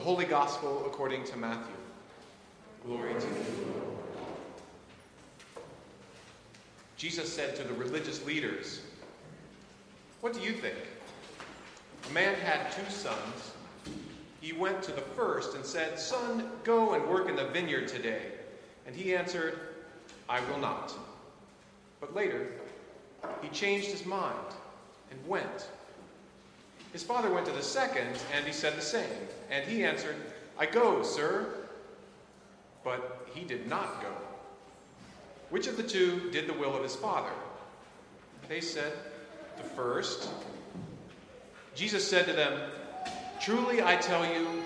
The Holy Gospel according to Matthew. Glory to you. Jesus said to the religious leaders, What do you think? A man had two sons. He went to the first and said, Son, go and work in the vineyard today. And he answered, I will not. But later, he changed his mind and went. His father went to the second, and he said the same. And he answered, I go, sir. But he did not go. Which of the two did the will of his father? They said, The first. Jesus said to them, Truly I tell you,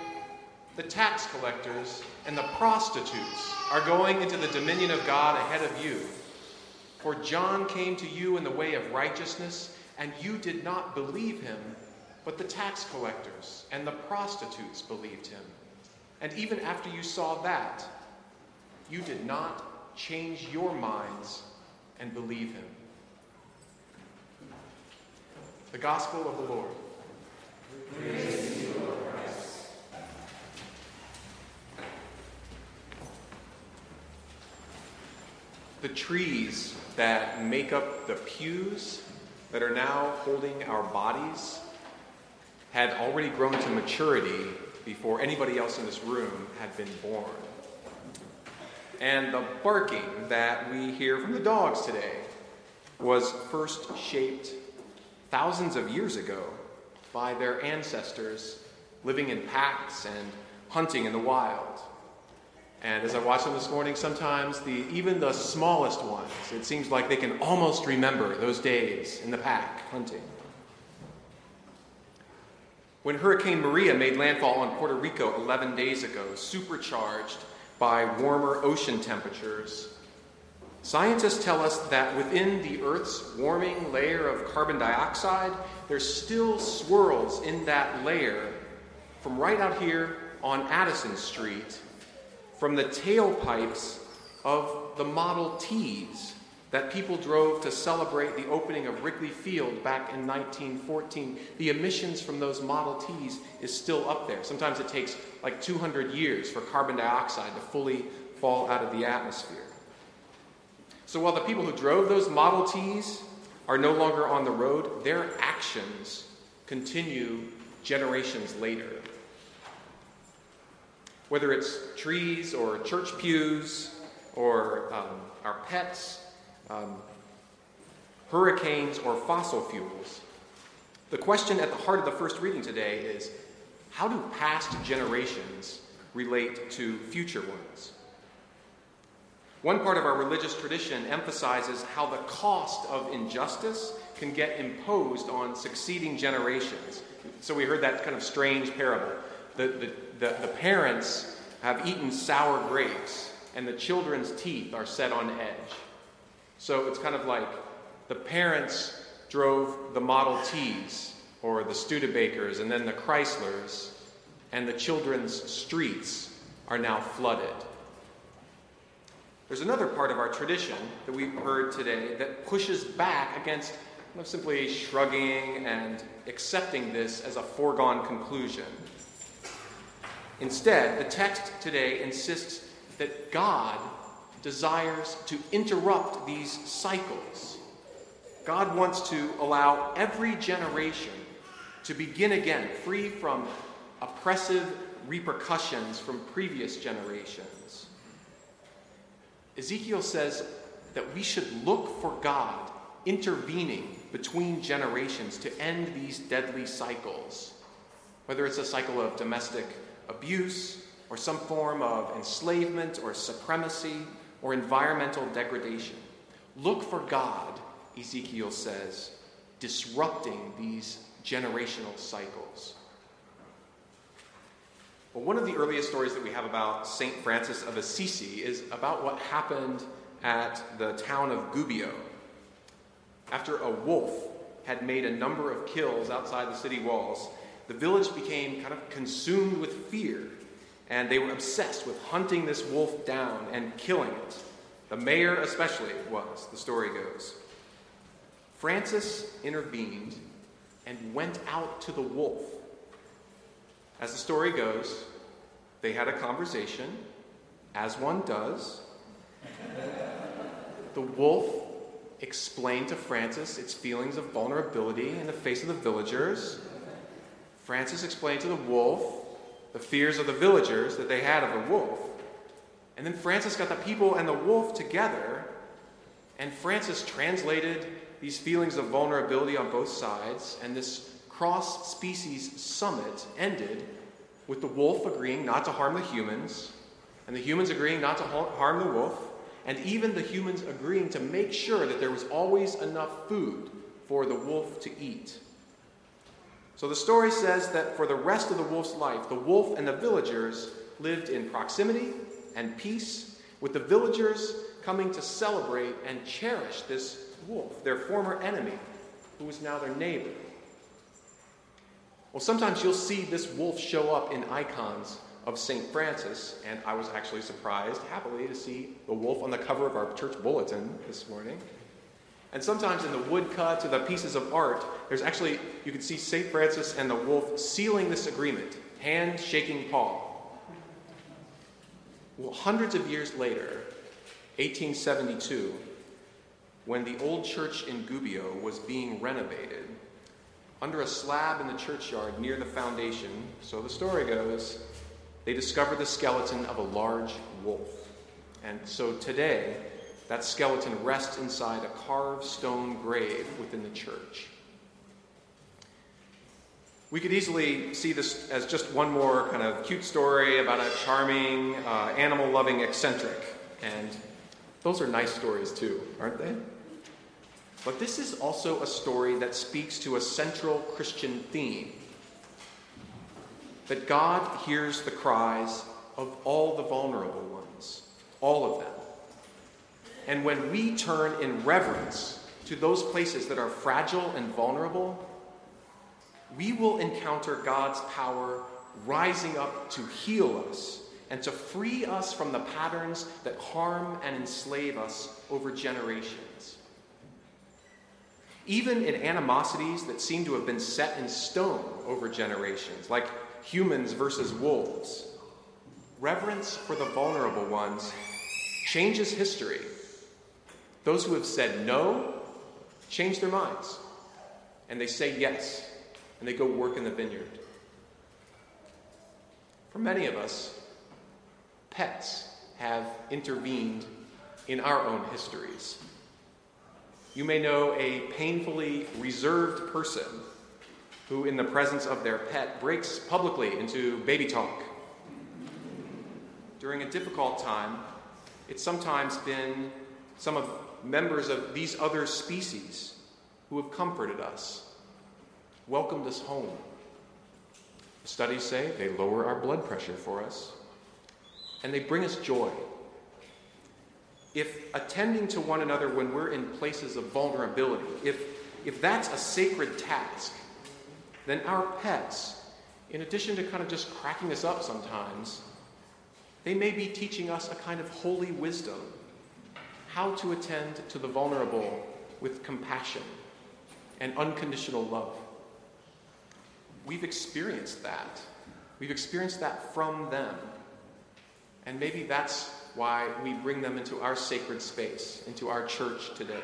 the tax collectors and the prostitutes are going into the dominion of God ahead of you. For John came to you in the way of righteousness, and you did not believe him, but the tax collectors and the prostitutes believed him. And even after you saw that, you did not change your minds and believe him. The Gospel of the Lord. The trees that make up the pews that are now holding our bodies had already grown to maturity before anybody else in this room had been born. And the barking that we hear from the dogs today was first shaped thousands of years ago by their ancestors living in packs and hunting in the wild. And as I watch them this morning, sometimes the, even the smallest ones, it seems like they can almost remember those days in the pack hunting. When Hurricane Maria made landfall on Puerto Rico 11 days ago, supercharged by warmer ocean temperatures, scientists tell us that within the Earth's warming layer of carbon dioxide, there's still swirls in that layer from right out here on Addison Street from the tailpipes of the Model Ts that people drove to celebrate the opening of Wrigley Field back in 1914. The emissions from those Model Ts is still up there. Sometimes it takes like 200 years for carbon dioxide to fully fall out of the atmosphere. So while the people who drove those Model Ts are no longer on the road, their actions continue generations later. Whether it's trees or church pews or um, our pets, um, hurricanes or fossil fuels, the question at the heart of the first reading today is how do past generations relate to future ones? One part of our religious tradition emphasizes how the cost of injustice can get imposed on succeeding generations. So we heard that kind of strange parable. The, the, the, the parents have eaten sour grapes, and the children's teeth are set on edge. So it's kind of like the parents drove the Model Ts or the Studebakers and then the Chryslers, and the children's streets are now flooded. There's another part of our tradition that we've heard today that pushes back against simply shrugging and accepting this as a foregone conclusion. Instead, the text today insists that God desires to interrupt these cycles. God wants to allow every generation to begin again, free from oppressive repercussions from previous generations. Ezekiel says that we should look for God intervening between generations to end these deadly cycles, whether it's a cycle of domestic abuse or some form of enslavement or supremacy or environmental degradation. Look for God, Ezekiel says, disrupting these generational cycles. Well, one of the earliest stories that we have about St. Francis of Assisi is about what happened at the town of Gubbio. After a wolf had made a number of kills outside the city walls, the village became kind of consumed with fear, and they were obsessed with hunting this wolf down and killing it. The mayor, especially, was, the story goes. Francis intervened and went out to the wolf as the story goes, they had a conversation, as one does. The wolf explained to Francis its feelings of vulnerability in the face of the villagers. Francis explained to the wolf the fears of the villagers that they had of the wolf. And then Francis got the people and the wolf together, and Francis translated these feelings of vulnerability on both sides, and this cross species summit ended with the wolf agreeing not to harm the humans, and the humans agreeing not to harm the wolf, and even the humans agreeing to make sure that there was always enough food for the wolf to eat. So the story says that for the rest of the wolf's life, the wolf and the villagers lived in proximity and peace, with the villagers coming to celebrate and cherish this wolf, their former enemy, who was now their neighbor. Well, sometimes you'll see this wolf show up in icons of St. Francis, and I was actually surprised, happily, to see the wolf on the cover of our church bulletin this morning. And sometimes in the woodcuts or the pieces of art, there's actually, you can see St. Francis and the wolf sealing this agreement, hand shaking paw. Well, hundreds of years later, 1872, when the old church in Gubbio was being renovated, under a slab in the churchyard near the foundation, so the story goes, they discovered the skeleton of a large wolf. And so today, that skeleton rests inside a carved stone grave within the church. We could easily see this as just one more kind of cute story about a charming, uh, animal loving eccentric. And those are nice stories too, aren't they? But this is also a story that speaks to a central Christian theme that God hears the cries of all the vulnerable ones, all of them. And when we turn in reverence to those places that are fragile and vulnerable, we will encounter God's power rising up to heal us and to free us from the patterns that harm and enslave us over generations. Even in animosities that seem to have been set in stone over generations, like humans versus wolves, reverence for the vulnerable ones changes history. Those who have said no change their minds, and they say yes, and they go work in the vineyard. For many of us, pets have intervened in our own histories. You may know a painfully reserved person who, in the presence of their pet, breaks publicly into baby talk. During a difficult time, it's sometimes been some of members of these other species who have comforted us, welcomed us home. Studies say they lower our blood pressure for us, and they bring us joy if attending to one another when we're in places of vulnerability, if, if that's a sacred task, then our pets, in addition to kind of just cracking us up sometimes, they may be teaching us a kind of holy wisdom how to attend to the vulnerable with compassion and unconditional love. We've experienced that. We've experienced that from them. And maybe that's why we bring them into our sacred space, into our church today.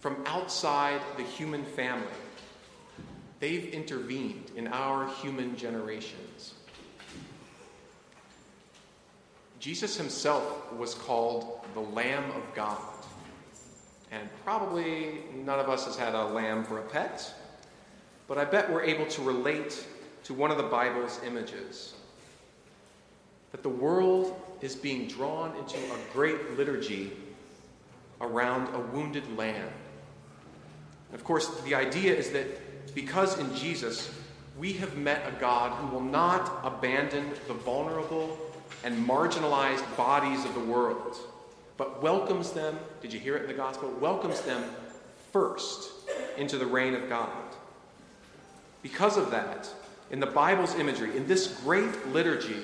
From outside the human family, they've intervened in our human generations. Jesus himself was called the Lamb of God. And probably none of us has had a lamb for a pet, but I bet we're able to relate to one of the Bible's images that the world is being drawn into a great liturgy around a wounded lamb. And of course, the idea is that because in Jesus we have met a God who will not abandon the vulnerable and marginalized bodies of the world, but welcomes them, did you hear it in the gospel? Welcomes them first into the reign of God. Because of that, in the Bible's imagery, in this great liturgy,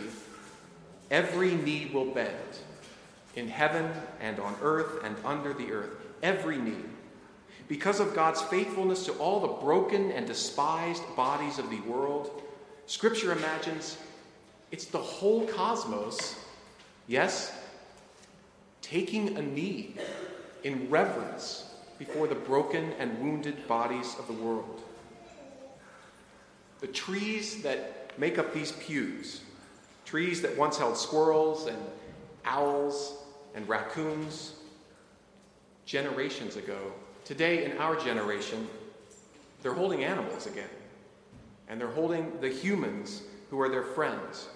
Every knee will bend in heaven and on earth and under the earth. Every knee. Because of God's faithfulness to all the broken and despised bodies of the world, Scripture imagines It's the whole cosmos, yes, taking a knee in reverence before the broken and wounded bodies of the world. The trees that make up these pews, trees that once held squirrels and owls and raccoons generations ago, today in our generation, they're holding animals again. And they're holding the humans who are their friends.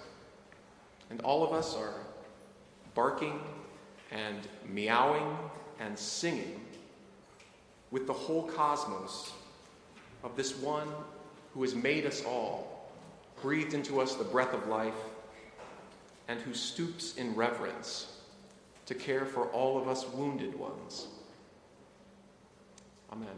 And all of us are barking and meowing and singing with the whole cosmos of this one who has made us all, breathed into us the breath of life, and who stoops in reverence to care for all of us wounded ones. Amen.